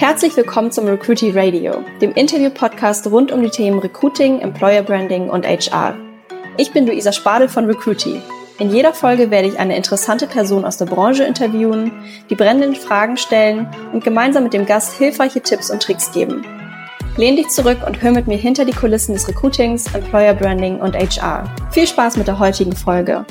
Herzlich willkommen zum Recruity Radio, dem Interview-Podcast rund um die Themen Recruiting, Employer Branding und HR. Ich bin Luisa Spadel von Recruity. In jeder Folge werde ich eine interessante Person aus der Branche interviewen, die brennenden Fragen stellen und gemeinsam mit dem Gast hilfreiche Tipps und Tricks geben. Lehn dich zurück und hör mit mir hinter die Kulissen des Recruitings, Employer Branding und HR. Viel Spaß mit der heutigen Folge.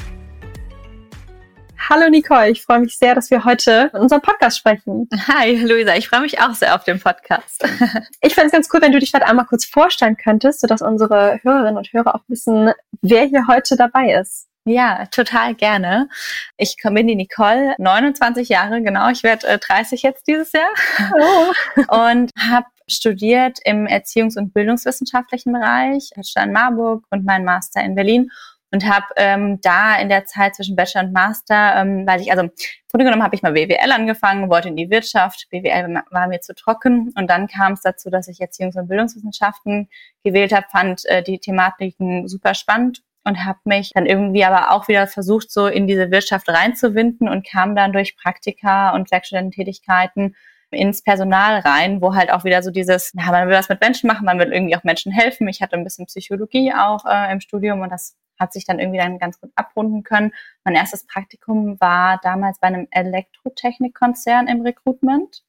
Hallo Nicole, ich freue mich sehr, dass wir heute in unserem Podcast sprechen. Hi Luisa, ich freue mich auch sehr auf den Podcast. ich fände es ganz cool, wenn du dich vielleicht einmal kurz vorstellen könntest, sodass unsere Hörerinnen und Hörer auch wissen, wer hier heute dabei ist. Ja, total gerne. Ich bin die Nicole, 29 Jahre, genau. Ich werde äh, 30 jetzt dieses Jahr. Oh. Und habe studiert im Erziehungs- und Bildungswissenschaftlichen Bereich, Bachelor in Marburg und mein Master in Berlin und habe ähm, da in der Zeit zwischen Bachelor und Master, ähm, weil ich, also im Grunde genommen habe ich mal BWL angefangen, wollte in die Wirtschaft, BWL war mir zu trocken und dann kam es dazu, dass ich Erziehungs- und Bildungswissenschaften gewählt habe, fand äh, die Thematiken super spannend und habe mich dann irgendwie aber auch wieder versucht, so in diese Wirtschaft reinzuwinden und kam dann durch Praktika und Werkstudententätigkeiten ins Personal rein, wo halt auch wieder so dieses, ja, man will was mit Menschen machen, man will irgendwie auch Menschen helfen. Ich hatte ein bisschen Psychologie auch äh, im Studium und das hat sich dann irgendwie dann ganz gut abrunden können. Mein erstes Praktikum war damals bei einem Elektrotechnikkonzern im Recruitment.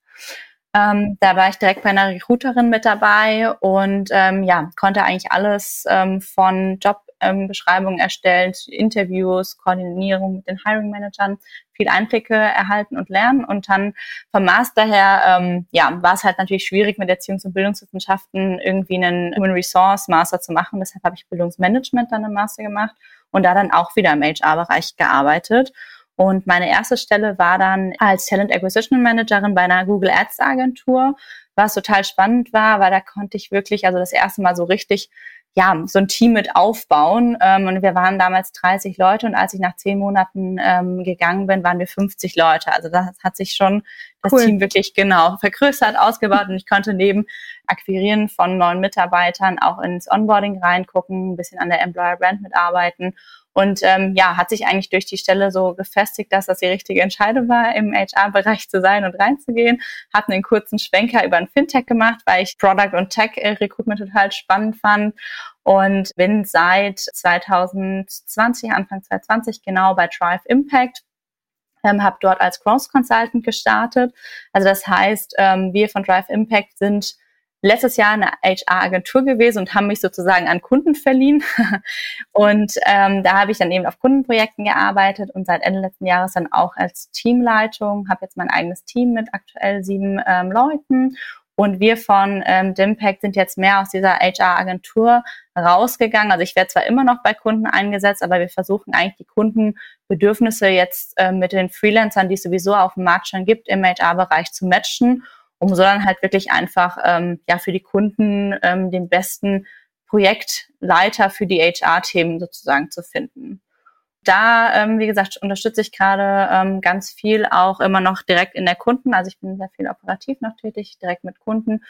Ähm, da war ich direkt bei einer Recruiterin mit dabei und ähm, ja, konnte eigentlich alles ähm, von Jobbeschreibungen ähm, erstellen, Interviews, Koordinierung mit den Hiring Managern, viel Einblicke erhalten und lernen. Und dann vom Master her, ähm, ja, war es halt natürlich schwierig mit Erziehungs- und Bildungswissenschaften irgendwie einen Human Resource Master zu machen. Deshalb habe ich Bildungsmanagement dann im Master gemacht und da dann auch wieder im HR-Bereich gearbeitet. Und meine erste Stelle war dann als Talent Acquisition Managerin bei einer Google Ads Agentur, was total spannend war, weil da konnte ich wirklich, also das erste Mal so richtig ja, so ein Team mit aufbauen. Ähm, und wir waren damals 30 Leute und als ich nach zehn Monaten ähm, gegangen bin, waren wir 50 Leute. Also das hat sich schon das cool. Team wirklich genau vergrößert, ausgebaut und ich konnte neben Akquirieren von neuen Mitarbeitern auch ins Onboarding reingucken, ein bisschen an der Employer Brand mitarbeiten und ähm, ja, hat sich eigentlich durch die Stelle so gefestigt, dass das die richtige Entscheidung war, im HR-Bereich zu sein und reinzugehen. Hatten einen kurzen Schwenker über ein Fintech gemacht, weil ich Product und Tech Recruitment total spannend fand und bin seit 2020, Anfang 2020 genau bei Drive Impact ähm, habe dort als Cross Consultant gestartet. Also das heißt, ähm, wir von Drive Impact sind letztes Jahr eine HR-Agentur gewesen und haben mich sozusagen an Kunden verliehen. und ähm, da habe ich dann eben auf Kundenprojekten gearbeitet und seit Ende letzten Jahres dann auch als Teamleitung, habe jetzt mein eigenes Team mit aktuell sieben ähm, Leuten. Und wir von ähm, Dimpact sind jetzt mehr aus dieser HR-Agentur rausgegangen. Also ich werde zwar immer noch bei Kunden eingesetzt, aber wir versuchen eigentlich die Kundenbedürfnisse jetzt äh, mit den Freelancern, die es sowieso auf dem Markt schon gibt, im HR-Bereich zu matchen um so dann halt wirklich einfach ähm, ja für die Kunden ähm, den besten Projektleiter für die HR-Themen sozusagen zu finden. Da, ähm, wie gesagt, unterstütze ich gerade ähm, ganz viel auch immer noch direkt in der Kunden. Also ich bin sehr viel operativ noch tätig, direkt mit Kunden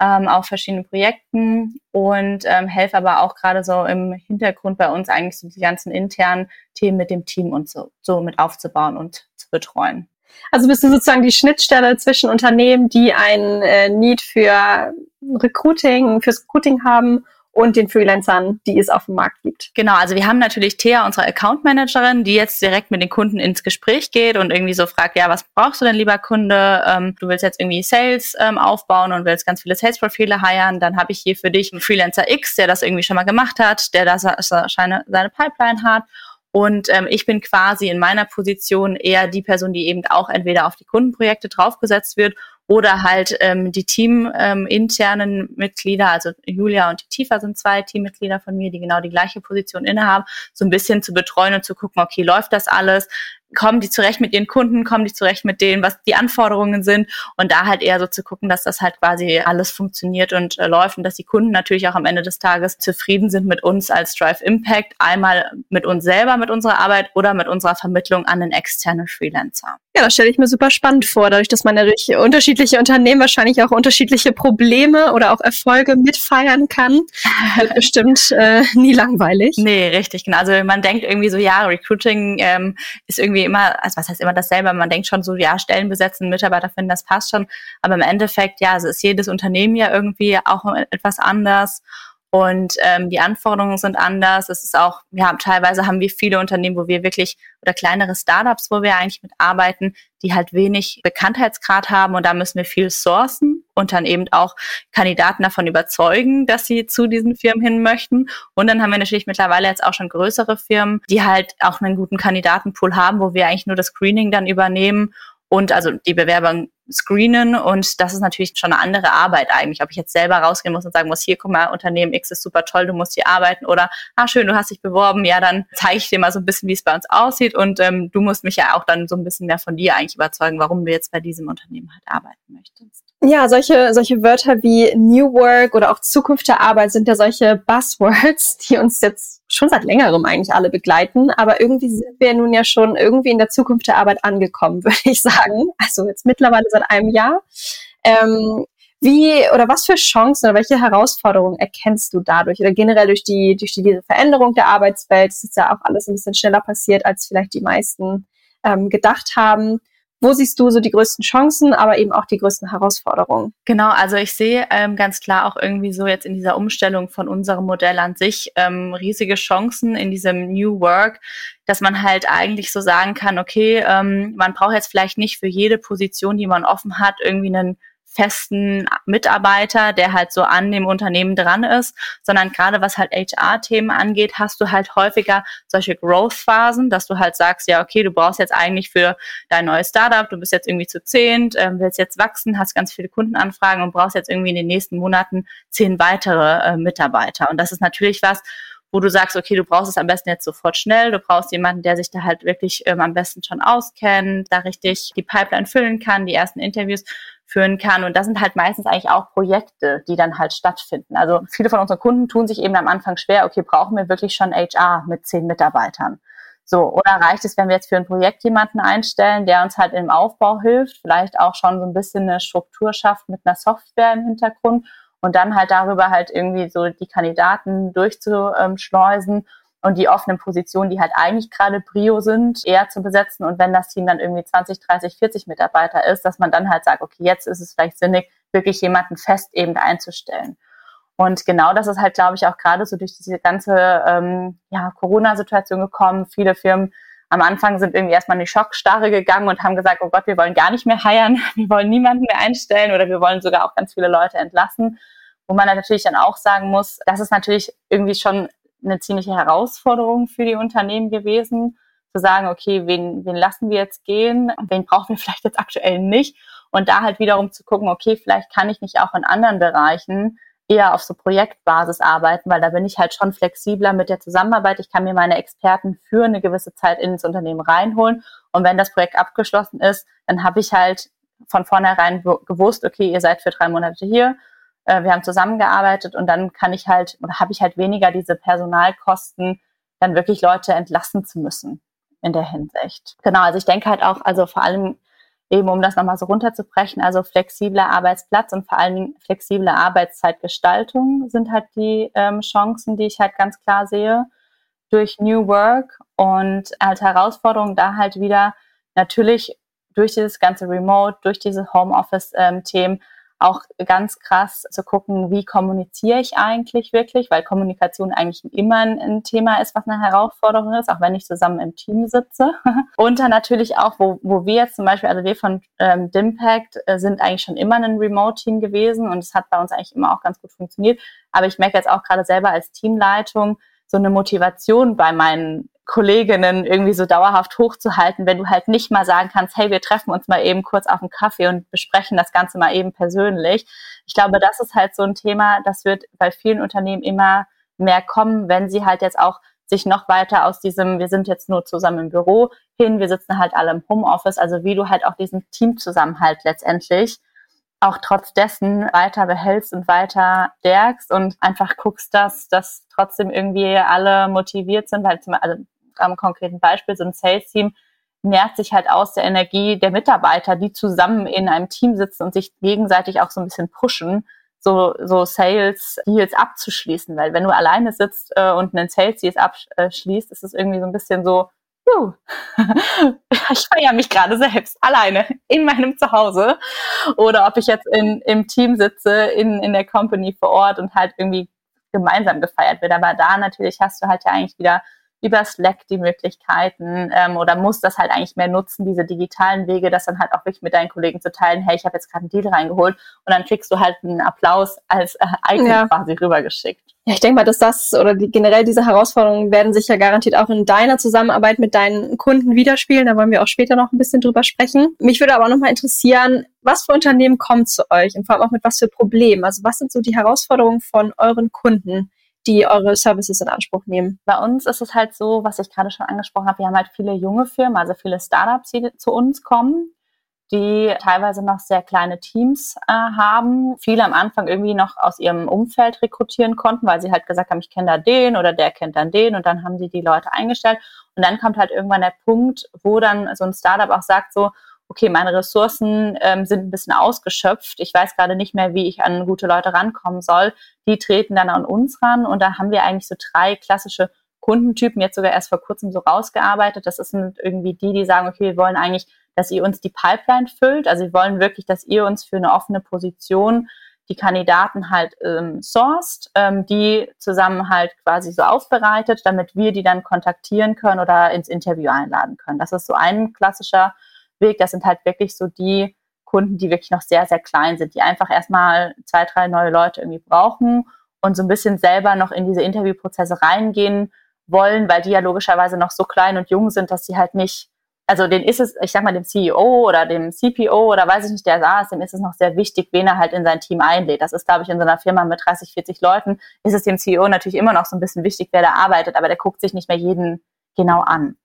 ähm, auf verschiedenen Projekten und ähm, helfe aber auch gerade so im Hintergrund bei uns eigentlich so die ganzen internen Themen mit dem Team und so, so mit aufzubauen und zu betreuen. Also bist du sozusagen die Schnittstelle zwischen Unternehmen, die ein äh, Need für Recruiting, fürs Recruiting haben und den Freelancern, die es auf dem Markt gibt. Genau, also wir haben natürlich Thea, unsere Account Managerin, die jetzt direkt mit den Kunden ins Gespräch geht und irgendwie so fragt, ja, was brauchst du denn, lieber Kunde? Ähm, du willst jetzt irgendwie Sales ähm, aufbauen und willst ganz viele Sales-Profile heiren, dann habe ich hier für dich einen Freelancer X, der das irgendwie schon mal gemacht hat, der seine, seine Pipeline hat und ähm, ich bin quasi in meiner Position eher die Person, die eben auch entweder auf die Kundenprojekte draufgesetzt wird oder halt ähm, die teaminternen ähm, Mitglieder, also Julia und Tifa sind zwei Teammitglieder von mir, die genau die gleiche Position innehaben, so ein bisschen zu betreuen und zu gucken, okay, läuft das alles? kommen die zurecht mit ihren Kunden, kommen die zurecht mit denen, was die Anforderungen sind und da halt eher so zu gucken, dass das halt quasi alles funktioniert und äh, läuft und dass die Kunden natürlich auch am Ende des Tages zufrieden sind mit uns als Drive Impact, einmal mit uns selber, mit unserer Arbeit oder mit unserer Vermittlung an den externen Freelancer. Ja, das stelle ich mir super spannend vor, dadurch, dass man ja durch unterschiedliche unterschiedliche Unternehmen wahrscheinlich auch unterschiedliche Probleme oder auch Erfolge mitfeiern kann. Wird bestimmt äh, nie langweilig. Nee, richtig, genau. Also man denkt irgendwie so, ja, Recruiting ähm, ist irgendwie immer, also was heißt immer dasselbe, man denkt schon so, ja, Stellen besetzen, Mitarbeiter finden, das passt schon. Aber im Endeffekt, ja, also ist jedes Unternehmen ja irgendwie auch etwas anders. Und ähm, die Anforderungen sind anders. Es ist auch, ja, teilweise haben wir viele Unternehmen, wo wir wirklich, oder kleinere Startups, wo wir eigentlich mitarbeiten, die halt wenig Bekanntheitsgrad haben und da müssen wir viel sourcen und dann eben auch Kandidaten davon überzeugen, dass sie zu diesen Firmen hin möchten. Und dann haben wir natürlich mittlerweile jetzt auch schon größere Firmen, die halt auch einen guten Kandidatenpool haben, wo wir eigentlich nur das Screening dann übernehmen und also die Bewerber screenen und das ist natürlich schon eine andere Arbeit eigentlich, ob ich jetzt selber rausgehen muss und sagen muss, hier guck mal, Unternehmen X ist super toll, du musst hier arbeiten oder ah schön, du hast dich beworben, ja dann zeige ich dir mal so ein bisschen, wie es bei uns aussieht und ähm, du musst mich ja auch dann so ein bisschen mehr von dir eigentlich überzeugen, warum du jetzt bei diesem Unternehmen halt arbeiten möchtest. Ja, solche, solche Wörter wie New Work oder auch Zukunft der Arbeit sind ja solche Buzzwords, die uns jetzt schon seit längerem eigentlich alle begleiten. Aber irgendwie sind wir nun ja schon irgendwie in der Zukunft der Arbeit angekommen, würde ich sagen. Also jetzt mittlerweile seit einem Jahr. Ähm, wie oder was für Chancen oder welche Herausforderungen erkennst du dadurch oder generell durch die durch die, diese Veränderung der Arbeitswelt? Es ist ja auch alles ein bisschen schneller passiert, als vielleicht die meisten ähm, gedacht haben. Wo siehst du so die größten Chancen, aber eben auch die größten Herausforderungen? Genau, also ich sehe ähm, ganz klar auch irgendwie so jetzt in dieser Umstellung von unserem Modell an sich ähm, riesige Chancen in diesem New Work, dass man halt eigentlich so sagen kann, okay, ähm, man braucht jetzt vielleicht nicht für jede Position, die man offen hat, irgendwie einen festen Mitarbeiter, der halt so an dem Unternehmen dran ist, sondern gerade was halt HR-Themen angeht, hast du halt häufiger solche Growth-Phasen, dass du halt sagst, ja, okay, du brauchst jetzt eigentlich für dein neues Startup, du bist jetzt irgendwie zu zehnt, ähm, willst jetzt wachsen, hast ganz viele Kundenanfragen und brauchst jetzt irgendwie in den nächsten Monaten zehn weitere äh, Mitarbeiter. Und das ist natürlich was, wo du sagst, okay, du brauchst es am besten jetzt sofort schnell, du brauchst jemanden, der sich da halt wirklich ähm, am besten schon auskennt, da richtig die Pipeline füllen kann, die ersten Interviews führen kann. Und das sind halt meistens eigentlich auch Projekte, die dann halt stattfinden. Also viele von unseren Kunden tun sich eben am Anfang schwer, okay, brauchen wir wirklich schon HR mit zehn Mitarbeitern? So, oder reicht es, wenn wir jetzt für ein Projekt jemanden einstellen, der uns halt im Aufbau hilft, vielleicht auch schon so ein bisschen eine Struktur schafft mit einer Software im Hintergrund und dann halt darüber halt irgendwie so die Kandidaten durchzuschleusen und die offenen Positionen, die halt eigentlich gerade Prio sind, eher zu besetzen. Und wenn das Team dann irgendwie 20, 30, 40 Mitarbeiter ist, dass man dann halt sagt, okay, jetzt ist es vielleicht sinnig, wirklich jemanden fest eben einzustellen. Und genau das ist halt, glaube ich, auch gerade so durch diese ganze ähm, ja, Corona-Situation gekommen. Viele Firmen am Anfang sind irgendwie erstmal in die Schockstarre gegangen und haben gesagt, oh Gott, wir wollen gar nicht mehr heiern, wir wollen niemanden mehr einstellen oder wir wollen sogar auch ganz viele Leute entlassen. Wo man natürlich dann auch sagen muss, das ist natürlich irgendwie schon eine ziemliche Herausforderung für die Unternehmen gewesen, zu sagen, okay, wen, wen lassen wir jetzt gehen, wen brauchen wir vielleicht jetzt aktuell nicht? Und da halt wiederum zu gucken, okay, vielleicht kann ich nicht auch in anderen Bereichen eher auf so Projektbasis arbeiten, weil da bin ich halt schon flexibler mit der Zusammenarbeit. Ich kann mir meine Experten für eine gewisse Zeit ins Unternehmen reinholen. Und wenn das Projekt abgeschlossen ist, dann habe ich halt von vornherein gewusst, okay, ihr seid für drei Monate hier, äh, wir haben zusammengearbeitet und dann kann ich halt oder habe ich halt weniger diese Personalkosten, dann wirklich Leute entlassen zu müssen in der Hinsicht. Genau, also ich denke halt auch, also vor allem eben um das nochmal so runterzubrechen, also flexibler Arbeitsplatz und vor Dingen flexible Arbeitszeitgestaltung sind halt die ähm, Chancen, die ich halt ganz klar sehe durch New Work und als Herausforderung da halt wieder natürlich durch dieses ganze Remote, durch diese Homeoffice-Themen ähm, auch ganz krass zu gucken, wie kommuniziere ich eigentlich wirklich, weil Kommunikation eigentlich immer ein, Thema ist, was eine Herausforderung ist, auch wenn ich zusammen im Team sitze. Und dann natürlich auch, wo, wo wir jetzt zum Beispiel, also wir von ähm, Dimpact äh, sind eigentlich schon immer ein Remote-Team gewesen und es hat bei uns eigentlich immer auch ganz gut funktioniert. Aber ich merke jetzt auch gerade selber als Teamleitung, so eine Motivation bei meinen Kolleginnen irgendwie so dauerhaft hochzuhalten, wenn du halt nicht mal sagen kannst, hey, wir treffen uns mal eben kurz auf einen Kaffee und besprechen das Ganze mal eben persönlich. Ich glaube, das ist halt so ein Thema, das wird bei vielen Unternehmen immer mehr kommen, wenn sie halt jetzt auch sich noch weiter aus diesem, wir sind jetzt nur zusammen im Büro hin, wir sitzen halt alle im Homeoffice, also wie du halt auch diesen Teamzusammenhalt letztendlich auch trotz dessen weiter behältst und weiter stärkst und einfach guckst, dass, dass trotzdem irgendwie alle motiviert sind, weil zum, also am konkreten Beispiel so ein Sales-Team nährt sich halt aus der Energie der Mitarbeiter, die zusammen in einem Team sitzen und sich gegenseitig auch so ein bisschen pushen, so, so Sales Deals abzuschließen. Weil wenn du alleine sitzt äh, und einen Sales Deals abschließt, ist es irgendwie so ein bisschen so, uh, ich feiere mich gerade selbst alleine in meinem Zuhause. Oder ob ich jetzt in, im Team sitze, in, in der Company vor Ort und halt irgendwie gemeinsam gefeiert wird. Aber da natürlich hast du halt ja eigentlich wieder über Slack die Möglichkeiten ähm, oder musst das halt eigentlich mehr nutzen, diese digitalen Wege, das dann halt auch wirklich mit deinen Kollegen zu teilen, hey, ich habe jetzt gerade einen Deal reingeholt und dann kriegst du halt einen Applaus als äh, Icon ja. quasi rübergeschickt. Ja, ich denke mal, dass das oder die, generell diese Herausforderungen werden sich ja garantiert auch in deiner Zusammenarbeit mit deinen Kunden widerspiegeln. Da wollen wir auch später noch ein bisschen drüber sprechen. Mich würde aber nochmal interessieren, was für Unternehmen kommen zu euch und vor allem auch mit was für Problemen? Also was sind so die Herausforderungen von euren Kunden? Die eure Services in Anspruch nehmen? Bei uns ist es halt so, was ich gerade schon angesprochen habe, wir haben halt viele junge Firmen, also viele Startups, die zu uns kommen, die teilweise noch sehr kleine Teams äh, haben, viele am Anfang irgendwie noch aus ihrem Umfeld rekrutieren konnten, weil sie halt gesagt haben, ich kenne da den oder der kennt dann den und dann haben sie die Leute eingestellt. Und dann kommt halt irgendwann der Punkt, wo dann so ein Startup auch sagt so, okay, meine Ressourcen ähm, sind ein bisschen ausgeschöpft, ich weiß gerade nicht mehr, wie ich an gute Leute rankommen soll, die treten dann an uns ran und da haben wir eigentlich so drei klassische Kundentypen jetzt sogar erst vor kurzem so rausgearbeitet. Das sind irgendwie die, die sagen, okay, wir wollen eigentlich, dass ihr uns die Pipeline füllt. Also wir wollen wirklich, dass ihr uns für eine offene Position die Kandidaten halt ähm, sourced, ähm, die zusammen halt quasi so aufbereitet, damit wir die dann kontaktieren können oder ins Interview einladen können. Das ist so ein klassischer Weg. Das sind halt wirklich so die Kunden, die wirklich noch sehr, sehr klein sind, die einfach erstmal zwei, drei neue Leute irgendwie brauchen und so ein bisschen selber noch in diese Interviewprozesse reingehen wollen, weil die ja logischerweise noch so klein und jung sind, dass sie halt nicht, also den ist es, ich sag mal, dem CEO oder dem CPO oder weiß ich nicht, der saß, dem ist es noch sehr wichtig, wen er halt in sein Team einlädt. Das ist, glaube ich, in so einer Firma mit 30, 40 Leuten, ist es dem CEO natürlich immer noch so ein bisschen wichtig, wer da arbeitet, aber der guckt sich nicht mehr jeden genau an.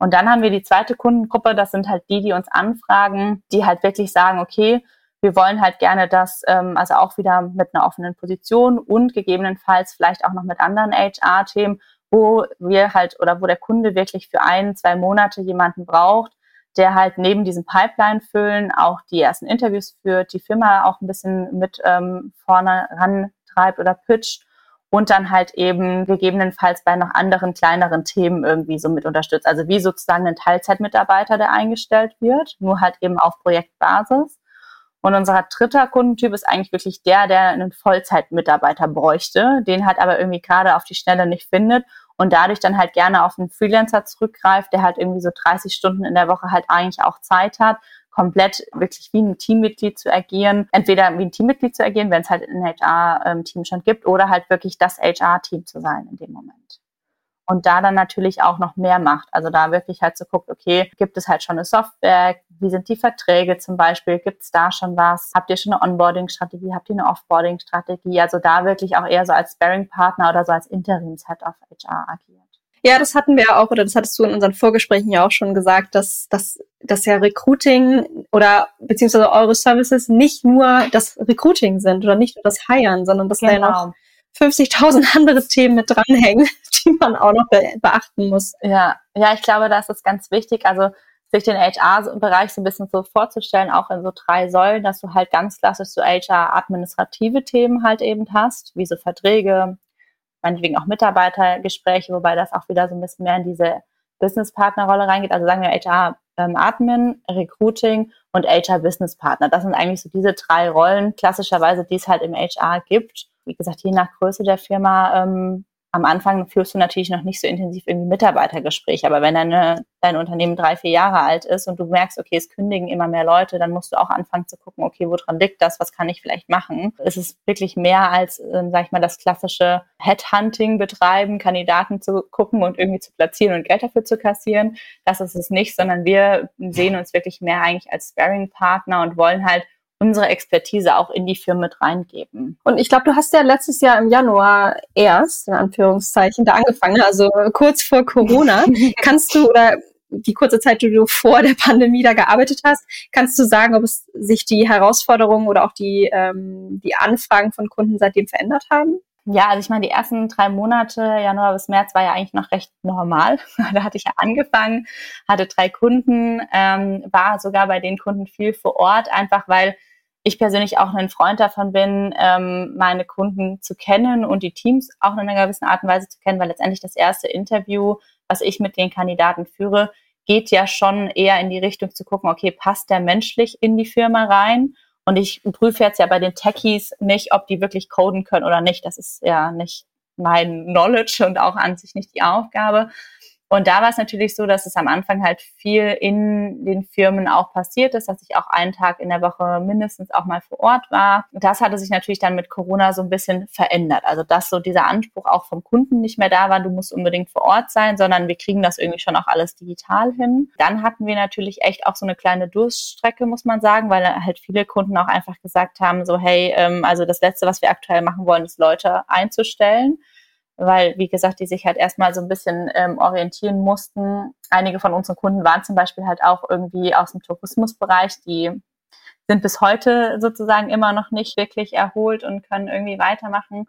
Und dann haben wir die zweite Kundengruppe, das sind halt die, die uns anfragen, die halt wirklich sagen, okay, wir wollen halt gerne das, ähm, also auch wieder mit einer offenen Position und gegebenenfalls vielleicht auch noch mit anderen HR-Themen, wo wir halt oder wo der Kunde wirklich für ein, zwei Monate jemanden braucht, der halt neben diesem Pipeline füllen auch die ersten Interviews führt, die Firma auch ein bisschen mit ähm, vorne rantreibt oder pitcht und dann halt eben gegebenenfalls bei noch anderen kleineren Themen irgendwie so mit unterstützt. Also wie sozusagen ein Teilzeitmitarbeiter, der eingestellt wird, nur halt eben auf Projektbasis. Und unser dritter Kundentyp ist eigentlich wirklich der, der einen Vollzeitmitarbeiter bräuchte, den halt aber irgendwie gerade auf die Schnelle nicht findet und dadurch dann halt gerne auf einen Freelancer zurückgreift, der halt irgendwie so 30 Stunden in der Woche halt eigentlich auch Zeit hat, komplett wirklich wie ein Teammitglied zu agieren. Entweder wie ein Teammitglied zu agieren, wenn es halt ein HR-Team schon gibt, oder halt wirklich das HR-Team zu sein in dem Moment. Und da dann natürlich auch noch mehr macht. Also da wirklich halt so guckt, okay, gibt es halt schon eine Software? Wie sind die Verträge zum Beispiel? Gibt es da schon was? Habt ihr schon eine Onboarding-Strategie? Habt ihr eine Offboarding-Strategie? Also da wirklich auch eher so als Sparing-Partner oder so als Interims-Head of HR agiert. Ja, das hatten wir auch, oder das hattest du in unseren Vorgesprächen ja auch schon gesagt, dass, dass, dass ja Recruiting oder beziehungsweise eure Services nicht nur das Recruiting sind oder nicht nur das Hiren, sondern dass genau. da ja noch 50.000 andere Themen mit dranhängen, die man auch noch be beachten muss. Ja, ja, ich glaube, das ist ganz wichtig. Also sich den HR-Bereich so ein bisschen so vorzustellen, auch in so drei Säulen, dass du halt ganz klassisch so HR-administrative Themen halt eben hast, wie so Verträge, meinetwegen auch Mitarbeitergespräche, wobei das auch wieder so ein bisschen mehr in diese Business-Partner-Rolle reingeht. Also sagen wir HR-Admin, Recruiting und HR-Business-Partner. Das sind eigentlich so diese drei Rollen, klassischerweise, die es halt im HR gibt. Wie gesagt, je nach Größe der Firma ähm, am Anfang führst du natürlich noch nicht so intensiv irgendwie Mitarbeitergespräche, aber wenn deine, dein Unternehmen drei, vier Jahre alt ist und du merkst, okay, es kündigen immer mehr Leute, dann musst du auch anfangen zu gucken, okay, woran liegt das, was kann ich vielleicht machen? Es ist wirklich mehr als, äh, sag ich mal, das klassische Headhunting betreiben, Kandidaten zu gucken und irgendwie zu platzieren und Geld dafür zu kassieren. Das ist es nicht, sondern wir sehen uns wirklich mehr eigentlich als Sparing-Partner und wollen halt unsere Expertise auch in die Firma mit reingeben. Und ich glaube, du hast ja letztes Jahr im Januar erst, in Anführungszeichen, da angefangen, also kurz vor Corona. kannst du oder die kurze Zeit, die du vor der Pandemie da gearbeitet hast, kannst du sagen, ob es sich die Herausforderungen oder auch die, ähm, die Anfragen von Kunden seitdem verändert haben? Ja, also ich meine, die ersten drei Monate, Januar bis März, war ja eigentlich noch recht normal. da hatte ich ja angefangen, hatte drei Kunden, ähm, war sogar bei den Kunden viel vor Ort, einfach weil ich persönlich auch ein Freund davon bin, ähm, meine Kunden zu kennen und die Teams auch in einer gewissen Art und Weise zu kennen, weil letztendlich das erste Interview, was ich mit den Kandidaten führe, geht ja schon eher in die Richtung zu gucken, okay, passt der menschlich in die Firma rein? Und ich prüfe jetzt ja bei den Techies nicht, ob die wirklich coden können oder nicht. Das ist ja nicht mein Knowledge und auch an sich nicht die Aufgabe. Und da war es natürlich so, dass es am Anfang halt viel in den Firmen auch passiert ist, dass ich auch einen Tag in der Woche mindestens auch mal vor Ort war. Das hatte sich natürlich dann mit Corona so ein bisschen verändert. Also dass so dieser Anspruch auch vom Kunden nicht mehr da war, du musst unbedingt vor Ort sein, sondern wir kriegen das irgendwie schon auch alles digital hin. Dann hatten wir natürlich echt auch so eine kleine Durststrecke, muss man sagen, weil halt viele Kunden auch einfach gesagt haben, so hey, ähm, also das Letzte, was wir aktuell machen wollen, ist Leute einzustellen weil, wie gesagt, die sich halt erstmal so ein bisschen ähm, orientieren mussten. Einige von unseren Kunden waren zum Beispiel halt auch irgendwie aus dem Tourismusbereich, die sind bis heute sozusagen immer noch nicht wirklich erholt und können irgendwie weitermachen.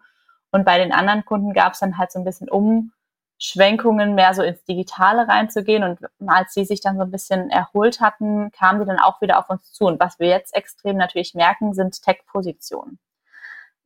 Und bei den anderen Kunden gab es dann halt so ein bisschen Umschwenkungen, mehr so ins Digitale reinzugehen. Und als sie sich dann so ein bisschen erholt hatten, kamen die dann auch wieder auf uns zu. Und was wir jetzt extrem natürlich merken, sind Tech-Positionen.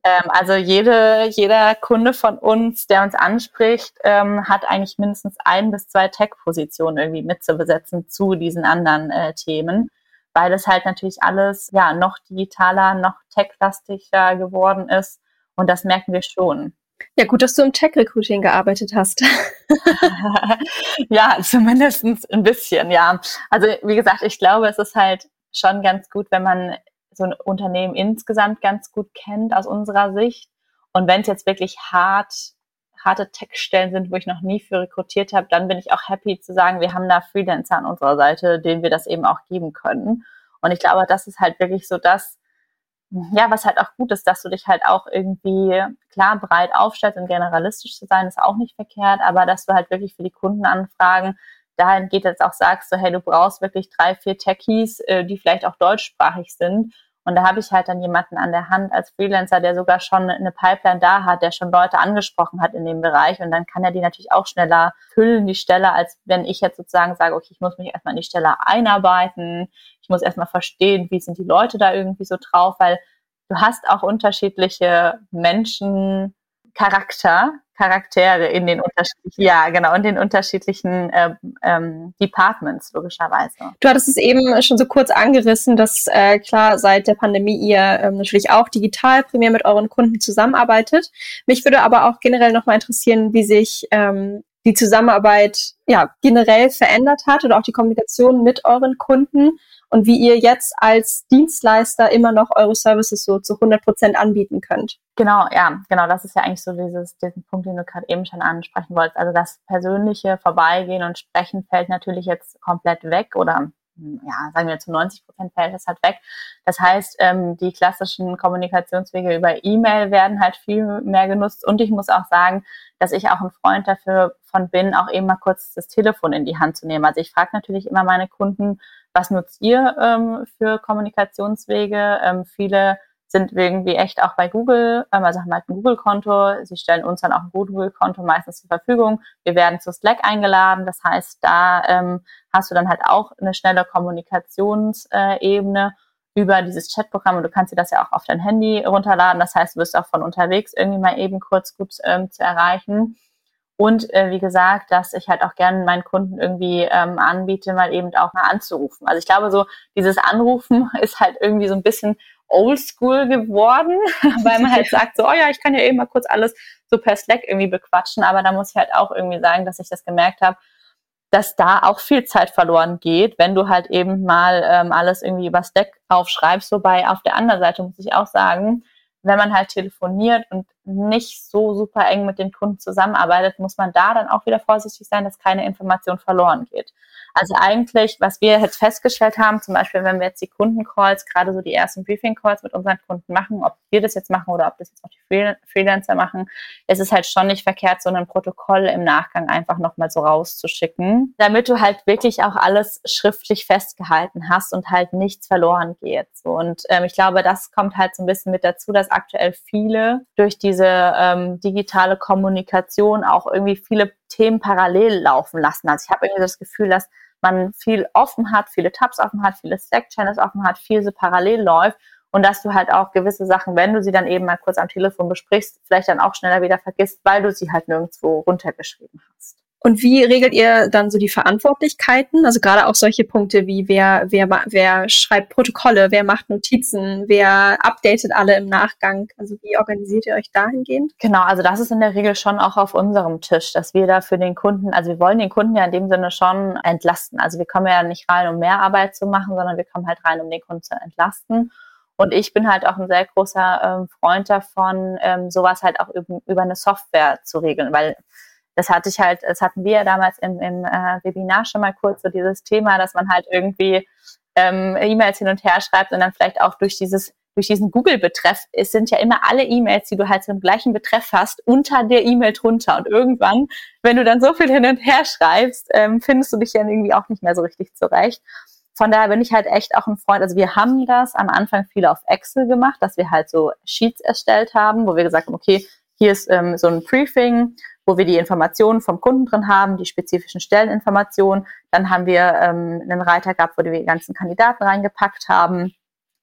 Ähm, also jede, jeder Kunde von uns, der uns anspricht, ähm, hat eigentlich mindestens ein bis zwei Tech-Positionen irgendwie mitzubesetzen zu diesen anderen äh, Themen, weil es halt natürlich alles ja noch digitaler, noch tech-lastiger geworden ist und das merken wir schon. Ja, gut, dass du im Tech-Recruiting gearbeitet hast. ja, zumindest ein bisschen, ja. Also wie gesagt, ich glaube, es ist halt schon ganz gut, wenn man so ein Unternehmen insgesamt ganz gut kennt aus unserer Sicht. Und wenn es jetzt wirklich hart, harte Tech-Stellen sind, wo ich noch nie für rekrutiert habe, dann bin ich auch happy zu sagen, wir haben da Freelancer an unserer Seite, denen wir das eben auch geben können. Und ich glaube, das ist halt wirklich so das, ja, was halt auch gut ist, dass du dich halt auch irgendwie klar breit aufstellst und generalistisch zu sein, ist auch nicht verkehrt, aber dass du halt wirklich für die Kundenanfragen dahin geht jetzt auch sagst, so hey, du brauchst wirklich drei, vier Techies, äh, die vielleicht auch deutschsprachig sind und da habe ich halt dann jemanden an der Hand als Freelancer, der sogar schon eine Pipeline da hat, der schon Leute angesprochen hat in dem Bereich. Und dann kann er die natürlich auch schneller füllen, die Stelle, als wenn ich jetzt sozusagen sage, okay, ich muss mich erstmal in die Stelle einarbeiten. Ich muss erstmal verstehen, wie sind die Leute da irgendwie so drauf, weil du hast auch unterschiedliche Menschen, Charakter, Charaktere in den unterschiedlichen, ja, genau, in den unterschiedlichen äh, ähm, Departments, logischerweise. Du hattest es eben schon so kurz angerissen, dass äh, klar seit der Pandemie ihr ähm, natürlich auch digital primär mit euren Kunden zusammenarbeitet. Mich würde aber auch generell nochmal interessieren, wie sich ähm, die Zusammenarbeit ja generell verändert hat oder auch die Kommunikation mit euren Kunden und wie ihr jetzt als Dienstleister immer noch eure Services so zu 100 Prozent anbieten könnt. Genau, ja, genau. Das ist ja eigentlich so dieses, diesen Punkt, den du gerade eben schon ansprechen wolltest. Also das persönliche Vorbeigehen und Sprechen fällt natürlich jetzt komplett weg oder ja, sagen wir zu 90 Prozent fällt das halt weg. Das heißt, ähm, die klassischen Kommunikationswege über E-Mail werden halt viel mehr genutzt. Und ich muss auch sagen, dass ich auch ein Freund dafür von bin, auch eben mal kurz das Telefon in die Hand zu nehmen. Also ich frage natürlich immer meine Kunden, was nutzt ihr ähm, für Kommunikationswege? Ähm, viele sind irgendwie echt auch bei Google, ähm, also haben halt ein Google-Konto. Sie stellen uns dann auch ein Google-Konto meistens zur Verfügung. Wir werden zu Slack eingeladen. Das heißt, da ähm, hast du dann halt auch eine schnelle Kommunikationsebene äh, über dieses Chatprogramm und du kannst dir das ja auch auf dein Handy runterladen. Das heißt, du wirst auch von unterwegs irgendwie mal eben kurz gut ähm, zu erreichen. Und äh, wie gesagt, dass ich halt auch gerne meinen Kunden irgendwie ähm, anbiete, mal eben auch mal anzurufen. Also ich glaube, so dieses Anrufen ist halt irgendwie so ein bisschen oldschool geworden, weil man halt sagt, so, oh ja, ich kann ja eben mal kurz alles so per Slack irgendwie bequatschen, aber da muss ich halt auch irgendwie sagen, dass ich das gemerkt habe, dass da auch viel Zeit verloren geht, wenn du halt eben mal ähm, alles irgendwie über Slack aufschreibst. Wobei auf der anderen Seite muss ich auch sagen, wenn man halt telefoniert und nicht so super eng mit den Kunden zusammenarbeitet, muss man da dann auch wieder vorsichtig sein, dass keine Information verloren geht. Also eigentlich, was wir jetzt festgestellt haben, zum Beispiel, wenn wir jetzt die Kundencalls, gerade so die ersten Briefing-Calls mit unseren Kunden machen, ob wir das jetzt machen oder ob das jetzt auch die Freelancer machen, ist es halt schon nicht verkehrt, so ein Protokoll im Nachgang einfach nochmal so rauszuschicken, damit du halt wirklich auch alles schriftlich festgehalten hast und halt nichts verloren geht. Und ähm, ich glaube, das kommt halt so ein bisschen mit dazu, dass aktuell viele durch diese diese ähm, digitale Kommunikation auch irgendwie viele Themen parallel laufen lassen. Also ich habe irgendwie das Gefühl, dass man viel offen hat, viele Tabs offen hat, viele Slack-Channels offen hat, viel so parallel läuft und dass du halt auch gewisse Sachen, wenn du sie dann eben mal kurz am Telefon besprichst, vielleicht dann auch schneller wieder vergisst, weil du sie halt nirgendwo runtergeschrieben hast. Und wie regelt ihr dann so die Verantwortlichkeiten? Also gerade auch solche Punkte wie wer, wer, wer schreibt Protokolle, wer macht Notizen, wer updatet alle im Nachgang? Also wie organisiert ihr euch dahingehend? Genau, also das ist in der Regel schon auch auf unserem Tisch, dass wir da für den Kunden, also wir wollen den Kunden ja in dem Sinne schon entlasten. Also wir kommen ja nicht rein, um mehr Arbeit zu machen, sondern wir kommen halt rein, um den Kunden zu entlasten. Und ich bin halt auch ein sehr großer ähm, Freund davon, ähm, sowas halt auch über, über eine Software zu regeln, weil das hatte ich halt, das hatten wir ja damals im, im äh, Webinar schon mal kurz, so dieses Thema, dass man halt irgendwie ähm, E-Mails hin und her schreibt und dann vielleicht auch durch dieses durch diesen Google-Betreff, es sind ja immer alle E-Mails, die du halt im gleichen Betreff hast, unter der E-Mail drunter. Und irgendwann, wenn du dann so viel hin und her schreibst, ähm, findest du dich ja irgendwie auch nicht mehr so richtig zurecht. Von daher bin ich halt echt auch ein Freund. Also wir haben das am Anfang viel auf Excel gemacht, dass wir halt so Sheets erstellt haben, wo wir gesagt haben, okay, hier ist ähm, so ein Briefing wo wir die Informationen vom Kunden drin haben, die spezifischen Stelleninformationen. Dann haben wir ähm, einen Reiter gehabt, wo wir die ganzen Kandidaten reingepackt haben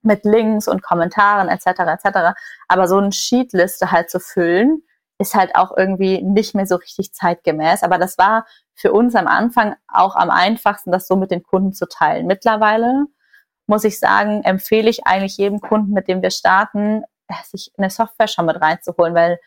mit Links und Kommentaren etc. etc. Aber so eine Sheetliste halt zu füllen, ist halt auch irgendwie nicht mehr so richtig zeitgemäß. Aber das war für uns am Anfang auch am einfachsten, das so mit den Kunden zu teilen. Mittlerweile muss ich sagen, empfehle ich eigentlich jedem Kunden, mit dem wir starten, sich eine Software schon mit reinzuholen, weil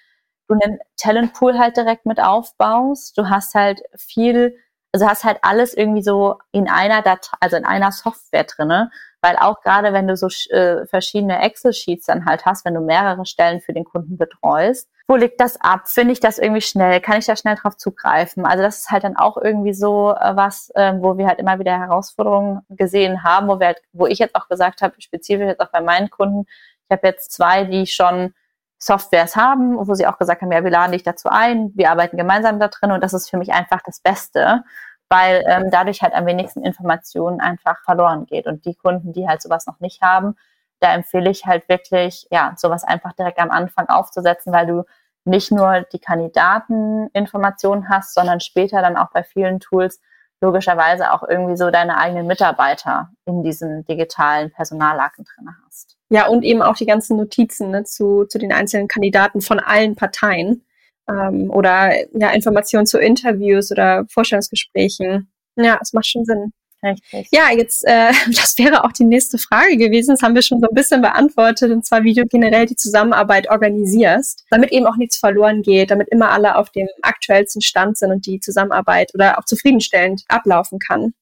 du einen Talentpool halt direkt mit aufbaust. Du hast halt viel, also hast halt alles irgendwie so in einer Datei, also in einer Software drinne, weil auch gerade wenn du so äh, verschiedene Excel-Sheets dann halt hast, wenn du mehrere Stellen für den Kunden betreust, wo liegt das ab? Finde ich das irgendwie schnell? Kann ich da schnell drauf zugreifen? Also das ist halt dann auch irgendwie so äh, was, äh, wo wir halt immer wieder Herausforderungen gesehen haben, wo wir halt, wo ich jetzt auch gesagt habe, spezifisch jetzt auch bei meinen Kunden, ich habe jetzt zwei, die schon Softwares haben, wo sie auch gesagt haben, ja, wir laden dich dazu ein, wir arbeiten gemeinsam da drin und das ist für mich einfach das Beste, weil ähm, dadurch halt am wenigsten Informationen einfach verloren geht. Und die Kunden, die halt sowas noch nicht haben, da empfehle ich halt wirklich, ja, sowas einfach direkt am Anfang aufzusetzen, weil du nicht nur die Kandidateninformationen hast, sondern später dann auch bei vielen Tools logischerweise auch irgendwie so deine eigenen Mitarbeiter in diesen digitalen Personalakten drin hast. Ja, und eben auch die ganzen Notizen ne, zu, zu den einzelnen Kandidaten von allen Parteien ähm, oder ja, Informationen zu Interviews oder Vorstellungsgesprächen. Ja, es macht schon Sinn. Richtig. Ja, jetzt, äh, das wäre auch die nächste Frage gewesen. Das haben wir schon so ein bisschen beantwortet, und zwar, wie du generell die Zusammenarbeit organisierst, damit eben auch nichts verloren geht, damit immer alle auf dem aktuellsten Stand sind und die Zusammenarbeit oder auch zufriedenstellend ablaufen kann.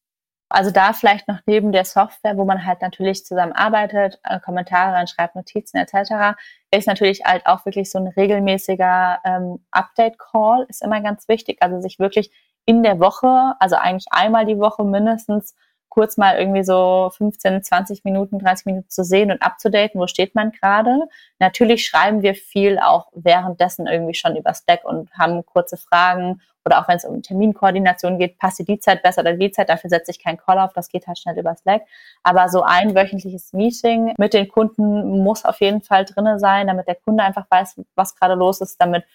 Also da vielleicht noch neben der Software, wo man halt natürlich zusammenarbeitet, äh, Kommentare reinschreibt, Notizen etc., ist natürlich halt auch wirklich so ein regelmäßiger ähm, Update-Call, ist immer ganz wichtig. Also sich wirklich in der Woche, also eigentlich einmal die Woche mindestens, kurz mal irgendwie so 15, 20 Minuten, 30 Minuten zu sehen und abzudaten, wo steht man gerade. Natürlich schreiben wir viel auch währenddessen irgendwie schon über Stack und haben kurze Fragen oder auch wenn es um Terminkoordination geht, passt die Zeit besser oder die Zeit, dafür setze ich keinen Call auf, das geht halt schnell über Slack. Aber so ein wöchentliches Meeting mit den Kunden muss auf jeden Fall drinne sein, damit der Kunde einfach weiß, was gerade los ist, damit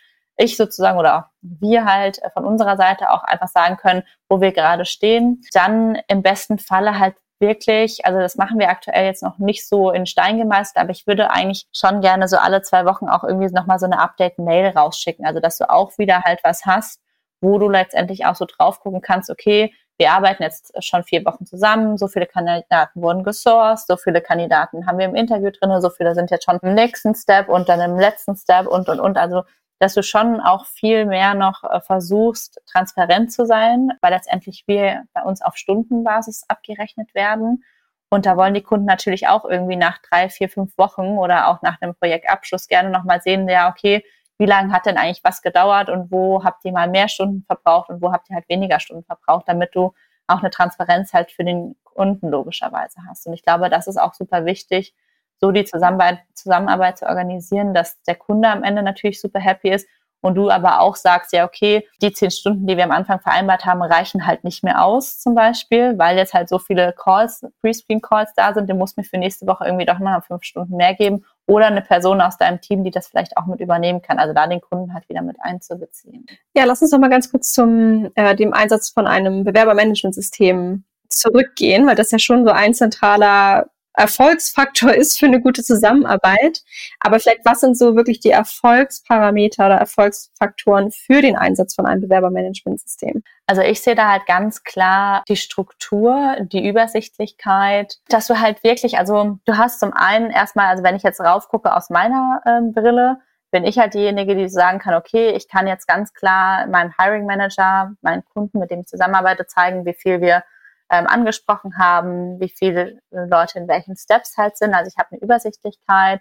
ich sozusagen oder wir halt von unserer Seite auch einfach sagen können, wo wir gerade stehen. Dann im besten Falle halt wirklich, also das machen wir aktuell jetzt noch nicht so in Stein gemeißelt, aber ich würde eigentlich schon gerne so alle zwei Wochen auch irgendwie nochmal so eine Update-Mail rausschicken. Also dass du auch wieder halt was hast, wo du letztendlich auch so drauf gucken kannst, okay, wir arbeiten jetzt schon vier Wochen zusammen, so viele Kandidaten wurden gesourced, so viele Kandidaten haben wir im Interview drin, so viele sind jetzt schon im nächsten Step und dann im letzten Step und, und, und. Also dass du schon auch viel mehr noch äh, versuchst, transparent zu sein, weil letztendlich wir bei uns auf Stundenbasis abgerechnet werden. Und da wollen die Kunden natürlich auch irgendwie nach drei, vier, fünf Wochen oder auch nach einem Projektabschluss gerne nochmal sehen, ja, okay, wie lange hat denn eigentlich was gedauert und wo habt ihr mal mehr Stunden verbraucht und wo habt ihr halt weniger Stunden verbraucht, damit du auch eine Transparenz halt für den Kunden logischerweise hast. Und ich glaube, das ist auch super wichtig, so die Zusammenarbeit, Zusammenarbeit zu organisieren, dass der Kunde am Ende natürlich super happy ist und du aber auch sagst, ja, okay, die zehn Stunden, die wir am Anfang vereinbart haben, reichen halt nicht mehr aus, zum Beispiel, weil jetzt halt so viele Calls, Pre-Screen-Calls da sind, du musst mir für nächste Woche irgendwie doch noch fünf Stunden mehr geben oder eine Person aus deinem Team, die das vielleicht auch mit übernehmen kann. Also da den Kunden halt wieder mit einzubeziehen. Ja, lass uns noch mal ganz kurz zum äh, dem Einsatz von einem Bewerbermanagementsystem zurückgehen, weil das ja schon so ein zentraler Erfolgsfaktor ist für eine gute Zusammenarbeit. Aber vielleicht, was sind so wirklich die Erfolgsparameter oder Erfolgsfaktoren für den Einsatz von einem Bewerbermanagementsystem? Also ich sehe da halt ganz klar die Struktur, die Übersichtlichkeit, dass du halt wirklich, also du hast zum einen erstmal, also wenn ich jetzt raufgucke aus meiner ähm, Brille, bin ich halt diejenige, die sagen kann, okay, ich kann jetzt ganz klar meinem Hiring Manager, meinen Kunden, mit dem ich zusammenarbeite, zeigen, wie viel wir ähm, angesprochen haben, wie viele Leute in welchen Steps halt sind. Also ich habe eine Übersichtlichkeit.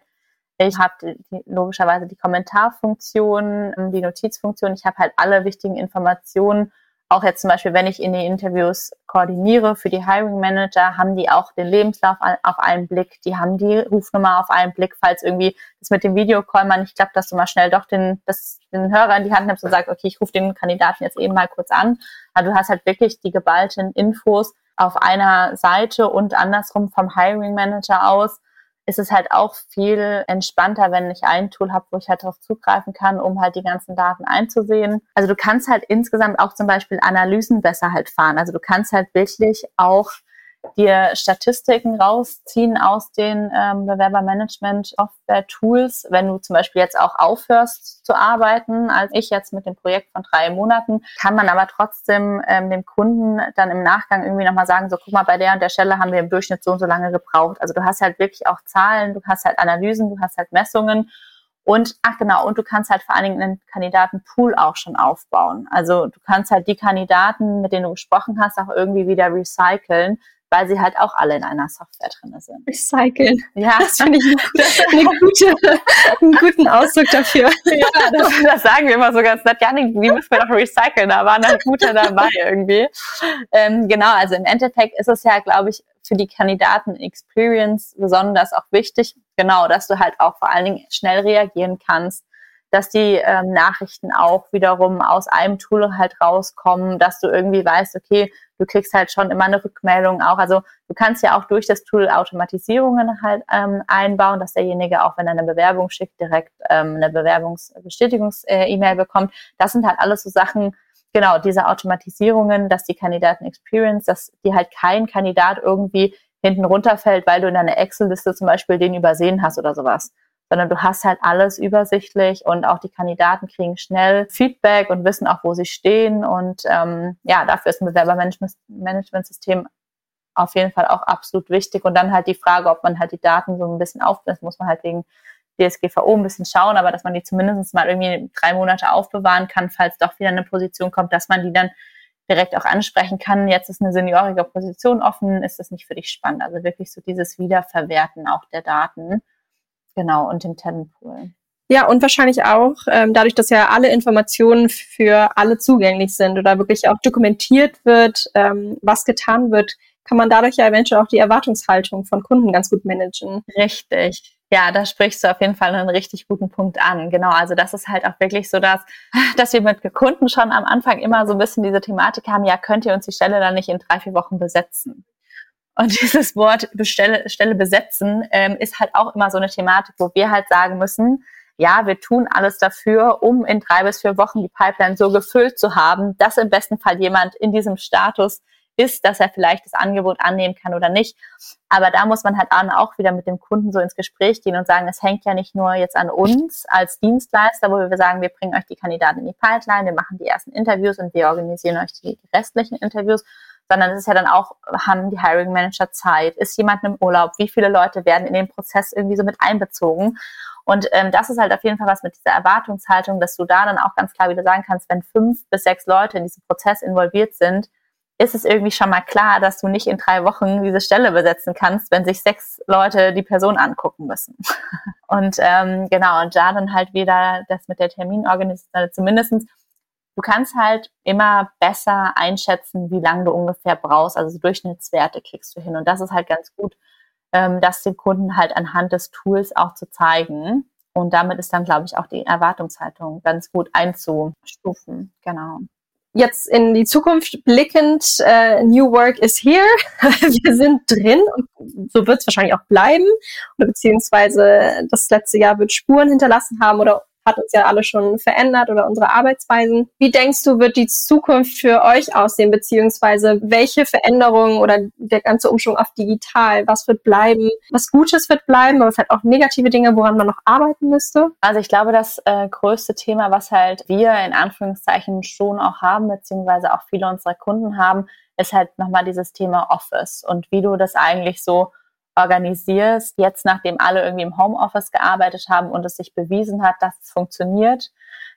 Ich habe logischerweise die Kommentarfunktion, ähm, die Notizfunktion. Ich habe halt alle wichtigen Informationen auch jetzt zum Beispiel, wenn ich in die Interviews koordiniere für die Hiring Manager, haben die auch den Lebenslauf auf einen Blick, die haben die Rufnummer auf einen Blick, falls irgendwie das mit dem Videocall mal nicht klappt, dass du mal schnell doch den, das, den Hörer in die Hand nimmst und sagst, okay, ich rufe den Kandidaten jetzt eben mal kurz an. Also du hast halt wirklich die geballten Infos auf einer Seite und andersrum vom Hiring Manager aus ist es halt auch viel entspannter, wenn ich ein Tool habe, wo ich halt darauf zugreifen kann, um halt die ganzen Daten einzusehen. Also du kannst halt insgesamt auch zum Beispiel Analysen besser halt fahren. Also du kannst halt wirklich auch dir Statistiken rausziehen aus den ähm, Bewerbermanagement-Software-Tools, wenn du zum Beispiel jetzt auch aufhörst zu arbeiten, als ich jetzt mit dem Projekt von drei Monaten, kann man aber trotzdem ähm, dem Kunden dann im Nachgang irgendwie nochmal sagen, so guck mal, bei der und der Stelle haben wir im Durchschnitt so und so lange gebraucht. Also du hast halt wirklich auch Zahlen, du hast halt Analysen, du hast halt Messungen und, ach genau, und du kannst halt vor allen Dingen einen Kandidatenpool auch schon aufbauen. Also du kannst halt die Kandidaten, mit denen du gesprochen hast, auch irgendwie wieder recyceln, weil sie halt auch alle in einer Software drin sind. Recyceln. Ja. Das finde ich eine gute, einen guten Ausdruck dafür. Ja, das, das, sagen wir immer so ganz nett. Ja, die müssen wir doch recyceln. Da waren halt gute dabei irgendwie. Ähm, genau, also im Endeffekt ist es ja, glaube ich, für die Kandidaten-Experience besonders auch wichtig, genau, dass du halt auch vor allen Dingen schnell reagieren kannst, dass die ähm, Nachrichten auch wiederum aus einem Tool halt rauskommen, dass du irgendwie weißt, okay, du kriegst halt schon immer eine Rückmeldung auch. Also du kannst ja auch durch das Tool Automatisierungen halt ähm, einbauen, dass derjenige auch, wenn er eine Bewerbung schickt, direkt ähm, eine Bewerbungsbestätigungs-E-Mail bekommt. Das sind halt alles so Sachen, genau, diese Automatisierungen, dass die Kandidaten-Experience, dass die halt kein Kandidat irgendwie hinten runterfällt, weil du in deiner Excel-Liste zum Beispiel den übersehen hast oder sowas sondern du hast halt alles übersichtlich und auch die Kandidaten kriegen schnell Feedback und wissen auch, wo sie stehen. Und ähm, ja, dafür ist ein Bewerbermanagementsystem auf jeden Fall auch absolut wichtig. Und dann halt die Frage, ob man halt die Daten so ein bisschen aufbläst, muss man halt wegen DSGVO ein bisschen schauen, aber dass man die zumindest mal irgendwie drei Monate aufbewahren kann, falls doch wieder eine Position kommt, dass man die dann direkt auch ansprechen kann. Jetzt ist eine seniorige Position offen, ist das nicht für dich spannend? Also wirklich so dieses Wiederverwerten auch der Daten. Genau, und dem Talentpool. Ja, und wahrscheinlich auch, ähm, dadurch, dass ja alle Informationen für alle zugänglich sind oder wirklich auch dokumentiert wird, ähm, was getan wird, kann man dadurch ja eventuell auch die Erwartungshaltung von Kunden ganz gut managen. Richtig. Ja, da sprichst du auf jeden Fall einen richtig guten Punkt an. Genau, also das ist halt auch wirklich so, dass, dass wir mit Kunden schon am Anfang immer so ein bisschen diese Thematik haben, ja, könnt ihr uns die Stelle dann nicht in drei, vier Wochen besetzen? Und dieses Wort Bestelle, Stelle besetzen ähm, ist halt auch immer so eine Thematik, wo wir halt sagen müssen, ja, wir tun alles dafür, um in drei bis vier Wochen die Pipeline so gefüllt zu haben, dass im besten Fall jemand in diesem Status ist, dass er vielleicht das Angebot annehmen kann oder nicht. Aber da muss man halt auch wieder mit dem Kunden so ins Gespräch gehen und sagen, es hängt ja nicht nur jetzt an uns als Dienstleister, wo wir sagen, wir bringen euch die Kandidaten in die Pipeline, wir machen die ersten Interviews und wir organisieren euch die restlichen Interviews, sondern es ist ja dann auch, haben die Hiring Manager Zeit? Ist jemand im Urlaub? Wie viele Leute werden in den Prozess irgendwie so mit einbezogen? Und ähm, das ist halt auf jeden Fall was mit dieser Erwartungshaltung, dass du da dann auch ganz klar wieder sagen kannst, wenn fünf bis sechs Leute in diesem Prozess involviert sind, ist es irgendwie schon mal klar, dass du nicht in drei Wochen diese Stelle besetzen kannst, wenn sich sechs Leute die Person angucken müssen. Und ähm, genau, und da dann halt wieder das mit der Terminorganisation, zumindestens Du kannst halt immer besser einschätzen, wie lange du ungefähr brauchst. Also Durchschnittswerte kriegst du hin. Und das ist halt ganz gut, ähm, das den Kunden halt anhand des Tools auch zu zeigen. Und damit ist dann, glaube ich, auch die Erwartungshaltung ganz gut einzustufen. Genau. jetzt in die Zukunft blickend, äh, New Work is here. Wir sind drin und so wird es wahrscheinlich auch bleiben. Oder beziehungsweise das letzte Jahr wird Spuren hinterlassen haben oder hat uns ja alle schon verändert oder unsere Arbeitsweisen. Wie denkst du, wird die Zukunft für euch aussehen, beziehungsweise welche Veränderungen oder der ganze Umschwung auf digital, was wird bleiben? Was Gutes wird bleiben, aber es hat auch negative Dinge, woran man noch arbeiten müsste? Also ich glaube, das äh, größte Thema, was halt wir in Anführungszeichen schon auch haben, beziehungsweise auch viele unserer Kunden haben, ist halt nochmal dieses Thema Office und wie du das eigentlich so organisierst, jetzt nachdem alle irgendwie im Homeoffice gearbeitet haben und es sich bewiesen hat, dass es funktioniert,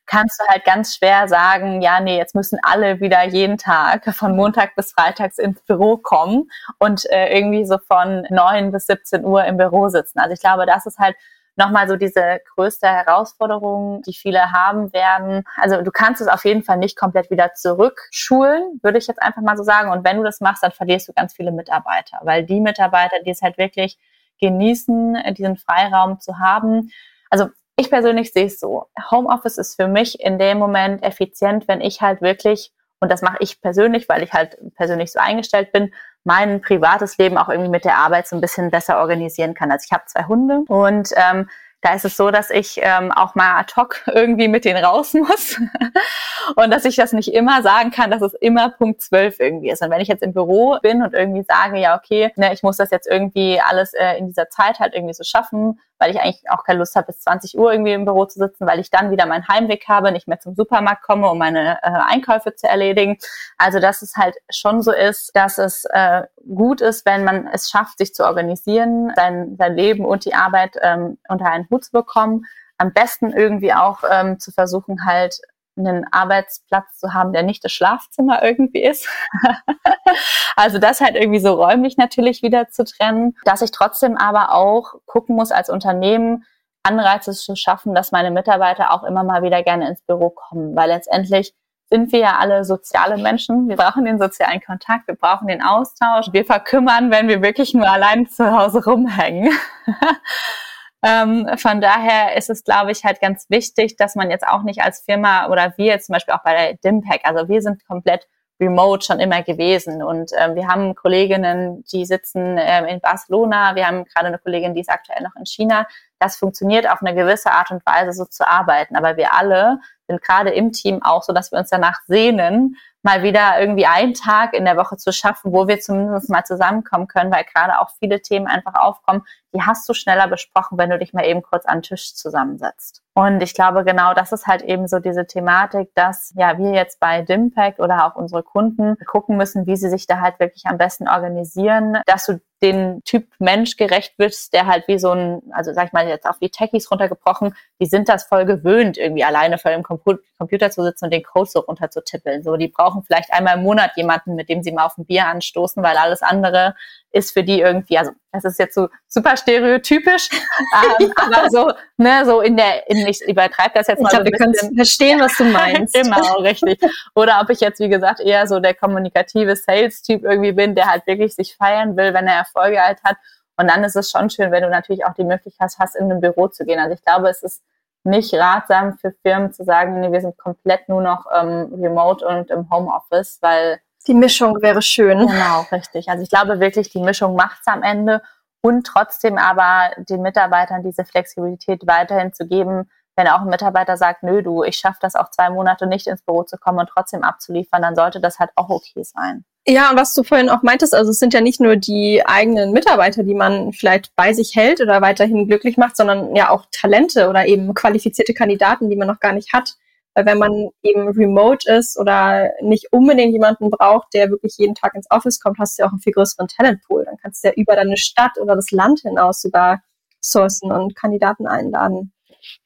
kannst du halt ganz schwer sagen, ja, nee, jetzt müssen alle wieder jeden Tag von Montag bis Freitags ins Büro kommen und äh, irgendwie so von neun bis 17 Uhr im Büro sitzen. Also ich glaube, das ist halt nochmal so diese größte Herausforderung, die viele haben werden. Also du kannst es auf jeden Fall nicht komplett wieder zurückschulen, würde ich jetzt einfach mal so sagen. Und wenn du das machst, dann verlierst du ganz viele Mitarbeiter, weil die Mitarbeiter, die es halt wirklich genießen, diesen Freiraum zu haben. Also ich persönlich sehe es so. Homeoffice ist für mich in dem Moment effizient, wenn ich halt wirklich, und das mache ich persönlich, weil ich halt persönlich so eingestellt bin, mein privates Leben auch irgendwie mit der Arbeit so ein bisschen besser organisieren kann. Also ich habe zwei Hunde und ähm, da ist es so, dass ich ähm, auch mal ad hoc irgendwie mit denen raus muss und dass ich das nicht immer sagen kann, dass es immer Punkt 12 irgendwie ist. Und wenn ich jetzt im Büro bin und irgendwie sage, ja, okay, ne, ich muss das jetzt irgendwie alles äh, in dieser Zeit halt irgendwie so schaffen, weil ich eigentlich auch keine Lust habe, bis 20 Uhr irgendwie im Büro zu sitzen, weil ich dann wieder meinen Heimweg habe, nicht mehr zum Supermarkt komme, um meine äh, Einkäufe zu erledigen. Also dass es halt schon so ist, dass es äh, gut ist, wenn man es schafft, sich zu organisieren, sein, sein Leben und die Arbeit ähm, unter einen Hut zu bekommen. Am besten irgendwie auch ähm, zu versuchen, halt einen Arbeitsplatz zu haben, der nicht das Schlafzimmer irgendwie ist. also das halt irgendwie so räumlich natürlich wieder zu trennen, dass ich trotzdem aber auch gucken muss als Unternehmen, Anreize zu schaffen, dass meine Mitarbeiter auch immer mal wieder gerne ins Büro kommen, weil letztendlich sind wir ja alle soziale Menschen. Wir brauchen den sozialen Kontakt, wir brauchen den Austausch. Wir verkümmern, wenn wir wirklich nur allein zu Hause rumhängen. Ähm, von daher ist es, glaube ich, halt ganz wichtig, dass man jetzt auch nicht als Firma oder wir jetzt zum Beispiel auch bei der Dimpack, also wir sind komplett remote schon immer gewesen. Und ähm, wir haben Kolleginnen, die sitzen ähm, in Barcelona, wir haben gerade eine Kollegin, die ist aktuell noch in China. Das funktioniert auf eine gewisse Art und Weise so zu arbeiten, aber wir alle sind gerade im Team auch so, dass wir uns danach sehnen, mal wieder irgendwie einen Tag in der Woche zu schaffen, wo wir zumindest mal zusammenkommen können, weil gerade auch viele Themen einfach aufkommen, die hast du schneller besprochen, wenn du dich mal eben kurz an den Tisch zusammensetzt. Und ich glaube, genau das ist halt eben so diese Thematik, dass ja wir jetzt bei Dimpact oder auch unsere Kunden gucken müssen, wie sie sich da halt wirklich am besten organisieren, dass du den Typ Mensch gerecht wirst, der halt wie so ein, also sag ich mal jetzt auf die Techies runtergebrochen, die sind das voll gewöhnt, irgendwie alleine vor dem Computer zu sitzen und den Code so runter zu tippeln. So, die brauchen vielleicht einmal im Monat jemanden, mit dem sie mal auf ein Bier anstoßen, weil alles andere ist für die irgendwie, also das ist jetzt so super stereotypisch, ähm, aber so, ne, so in der, in, ich übertreibe das jetzt mal. Ich glaube, so wir können verstehen, was du meinst. genau, richtig. Oder ob ich jetzt, wie gesagt, eher so der kommunikative Sales-Typ irgendwie bin, der halt wirklich sich feiern will, wenn er Erfolge halt hat. Und dann ist es schon schön, wenn du natürlich auch die Möglichkeit hast, in ein Büro zu gehen. Also ich glaube, es ist nicht ratsam für Firmen zu sagen, nee, wir sind komplett nur noch ähm, remote und im Homeoffice, weil die Mischung wäre schön. Genau, richtig. Also ich glaube wirklich, die Mischung macht's am Ende und trotzdem aber den Mitarbeitern diese Flexibilität weiterhin zu geben, wenn auch ein Mitarbeiter sagt, nö, du, ich schaffe das auch zwei Monate nicht ins Büro zu kommen und trotzdem abzuliefern, dann sollte das halt auch okay sein. Ja, und was du vorhin auch meintest, also es sind ja nicht nur die eigenen Mitarbeiter, die man vielleicht bei sich hält oder weiterhin glücklich macht, sondern ja auch Talente oder eben qualifizierte Kandidaten, die man noch gar nicht hat. Weil wenn man eben remote ist oder nicht unbedingt jemanden braucht, der wirklich jeden Tag ins Office kommt, hast du ja auch einen viel größeren Talentpool. Dann kannst du ja über deine Stadt oder das Land hinaus sogar sourcen und Kandidaten einladen.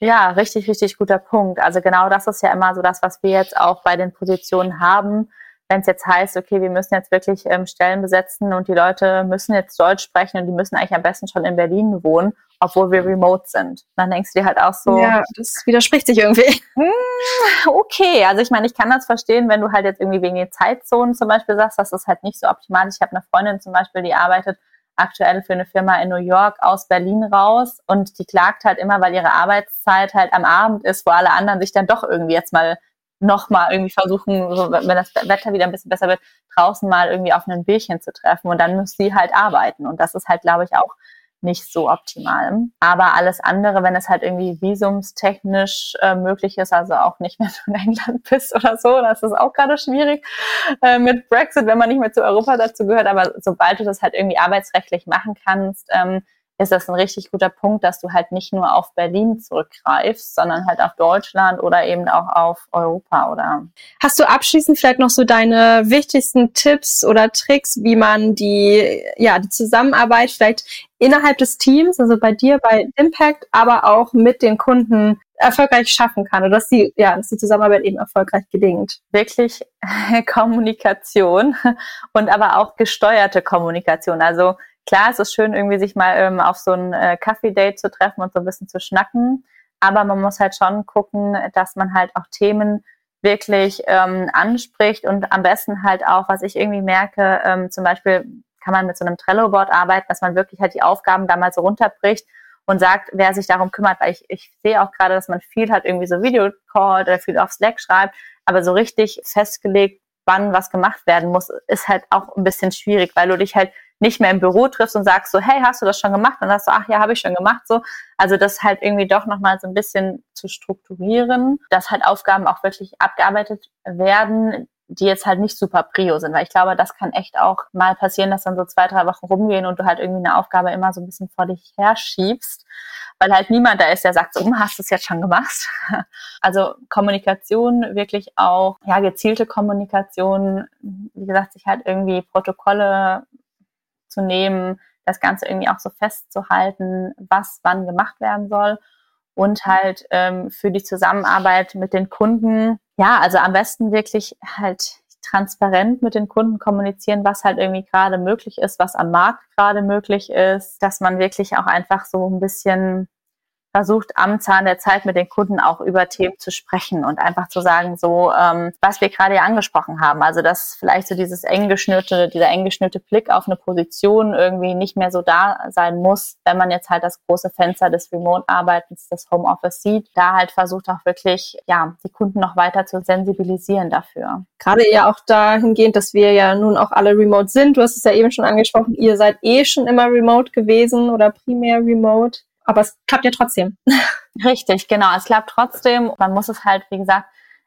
Ja, richtig, richtig guter Punkt. Also genau das ist ja immer so das, was wir jetzt auch bei den Positionen haben wenn es jetzt heißt, okay, wir müssen jetzt wirklich ähm, Stellen besetzen und die Leute müssen jetzt Deutsch sprechen und die müssen eigentlich am besten schon in Berlin wohnen, obwohl wir remote sind. Dann denkst du dir halt auch so. Ja, das widerspricht sich irgendwie. Hm, okay, also ich meine, ich kann das verstehen, wenn du halt jetzt irgendwie wegen den Zeitzonen zum Beispiel sagst, das ist halt nicht so optimal. Ich habe eine Freundin zum Beispiel, die arbeitet aktuell für eine Firma in New York aus Berlin raus und die klagt halt immer, weil ihre Arbeitszeit halt am Abend ist, wo alle anderen sich dann doch irgendwie jetzt mal nochmal irgendwie versuchen, so, wenn das Wetter wieder ein bisschen besser wird, draußen mal irgendwie auf ein Bierchen zu treffen und dann muss sie halt arbeiten. Und das ist halt, glaube ich, auch nicht so optimal. Aber alles andere, wenn es halt irgendwie visumstechnisch äh, möglich ist, also auch nicht mehr in England bist oder so, das ist auch gerade schwierig äh, mit Brexit, wenn man nicht mehr zu Europa dazu gehört. Aber sobald du das halt irgendwie arbeitsrechtlich machen kannst, ähm, ist das ein richtig guter Punkt, dass du halt nicht nur auf Berlin zurückgreifst, sondern halt auf Deutschland oder eben auch auf Europa oder. Hast du abschließend vielleicht noch so deine wichtigsten Tipps oder Tricks, wie man die, ja, die Zusammenarbeit vielleicht innerhalb des Teams, also bei dir, bei Impact, aber auch mit den Kunden erfolgreich schaffen kann oder dass die, ja, dass die Zusammenarbeit eben erfolgreich gelingt. Wirklich Kommunikation und aber auch gesteuerte Kommunikation. Also klar, es ist schön, irgendwie sich mal ähm, auf so ein äh, Kaffee-Date zu treffen und so ein bisschen zu schnacken. Aber man muss halt schon gucken, dass man halt auch Themen wirklich ähm, anspricht und am besten halt auch, was ich irgendwie merke, ähm, zum Beispiel kann man mit so einem Trello-Board arbeiten, dass man wirklich halt die Aufgaben da mal so runterbricht und sagt, wer sich darum kümmert, weil ich, ich sehe auch gerade, dass man viel hat irgendwie so Videocall oder viel auf Slack schreibt, aber so richtig festgelegt, wann was gemacht werden muss, ist halt auch ein bisschen schwierig, weil du dich halt nicht mehr im Büro triffst und sagst so, hey, hast du das schon gemacht? Und dann sagst du, ach ja, habe ich schon gemacht. So, also das halt irgendwie doch nochmal so ein bisschen zu strukturieren, dass halt Aufgaben auch wirklich abgearbeitet werden, die jetzt halt nicht super prio sind, weil ich glaube, das kann echt auch mal passieren, dass dann so zwei, drei Wochen rumgehen und du halt irgendwie eine Aufgabe immer so ein bisschen vor dich herschiebst, weil halt niemand da ist, der sagt, so, hm, hast du es jetzt schon gemacht? Also Kommunikation, wirklich auch, ja, gezielte Kommunikation, wie gesagt, sich halt irgendwie Protokolle zu nehmen, das Ganze irgendwie auch so festzuhalten, was wann gemacht werden soll und halt ähm, für die Zusammenarbeit mit den Kunden, ja, also am besten wirklich halt transparent mit den Kunden kommunizieren, was halt irgendwie gerade möglich ist, was am Markt gerade möglich ist, dass man wirklich auch einfach so ein bisschen versucht, am Zahn der Zeit mit den Kunden auch über Themen zu sprechen und einfach zu sagen, so, ähm, was wir gerade ja angesprochen haben. Also, dass vielleicht so dieses eng geschnürte, dieser eng geschnürte Blick auf eine Position irgendwie nicht mehr so da sein muss, wenn man jetzt halt das große Fenster des Remote-Arbeitens, des Homeoffice sieht, da halt versucht auch wirklich, ja, die Kunden noch weiter zu sensibilisieren dafür. Gerade ja auch dahingehend, dass wir ja nun auch alle remote sind. Du hast es ja eben schon angesprochen, ihr seid eh schon immer remote gewesen oder primär remote aber es klappt ja trotzdem. Richtig, genau. Es klappt trotzdem. Man muss es halt, wie gesagt,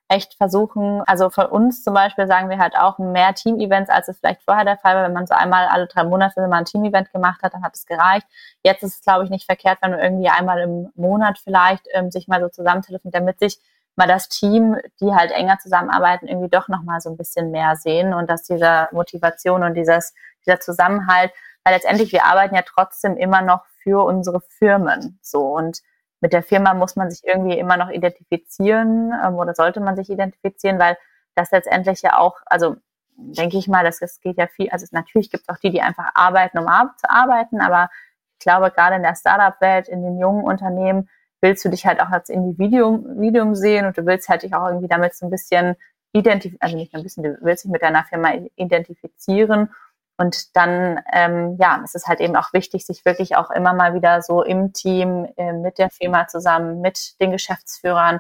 echt versuchen. Also für uns zum Beispiel sagen wir halt auch mehr Team-Events, als es vielleicht vorher der Fall war. Wenn man so einmal alle drei Monate mal ein Team-Event gemacht hat, dann hat es gereicht. Jetzt ist es, glaube ich, nicht verkehrt, wenn man irgendwie einmal im Monat vielleicht ähm, sich mal so zusammentelefoniert, damit sich mal das Team, die halt enger zusammenarbeiten, irgendwie doch nochmal so ein bisschen mehr sehen und dass diese Motivation und dieses, dieser Zusammenhalt, weil letztendlich wir arbeiten ja trotzdem immer noch für unsere Firmen. So und mit der Firma muss man sich irgendwie immer noch identifizieren ähm, oder sollte man sich identifizieren, weil das letztendlich ja auch, also denke ich mal, das, das geht ja viel, also natürlich gibt es auch die, die einfach arbeiten, um zu arbeiten, aber ich glaube, gerade in der Startup-Welt, in den jungen Unternehmen, willst du dich halt auch als Individuum, Individuum sehen und du willst halt dich auch irgendwie damit so ein bisschen identifizieren, also nicht ein bisschen, du willst dich mit deiner Firma identifizieren und dann, ähm, ja, es ist halt eben auch wichtig, sich wirklich auch immer mal wieder so im Team, äh, mit der Firma zusammen, mit den Geschäftsführern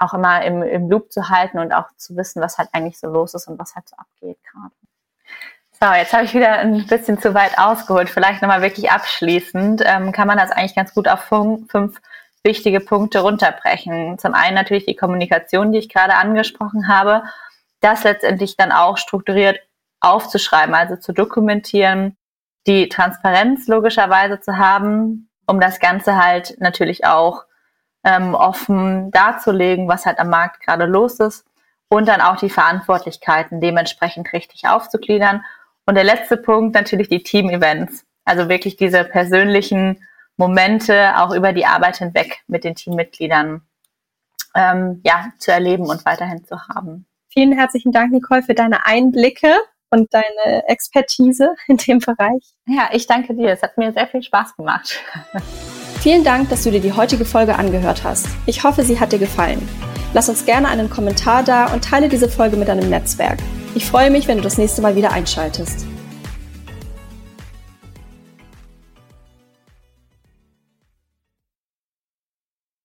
auch immer im, im Loop zu halten und auch zu wissen, was halt eigentlich so los ist und was halt so abgeht gerade. So, jetzt habe ich wieder ein bisschen zu weit ausgeholt. Vielleicht nochmal wirklich abschließend ähm, kann man das eigentlich ganz gut auf fünf, fünf wichtige Punkte runterbrechen. Zum einen natürlich die Kommunikation, die ich gerade angesprochen habe. Das letztendlich dann auch strukturiert aufzuschreiben, also zu dokumentieren, die Transparenz logischerweise zu haben, um das Ganze halt natürlich auch ähm, offen darzulegen, was halt am Markt gerade los ist und dann auch die Verantwortlichkeiten dementsprechend richtig aufzugliedern. Und der letzte Punkt natürlich die Team-Events, also wirklich diese persönlichen Momente auch über die Arbeit hinweg mit den Teammitgliedern ähm, ja, zu erleben und weiterhin zu haben. Vielen herzlichen Dank, Nicole, für deine Einblicke und deine Expertise in dem Bereich. Ja, ich danke dir. Es hat mir sehr viel Spaß gemacht. Vielen Dank, dass du dir die heutige Folge angehört hast. Ich hoffe, sie hat dir gefallen. Lass uns gerne einen Kommentar da und teile diese Folge mit deinem Netzwerk. Ich freue mich, wenn du das nächste Mal wieder einschaltest.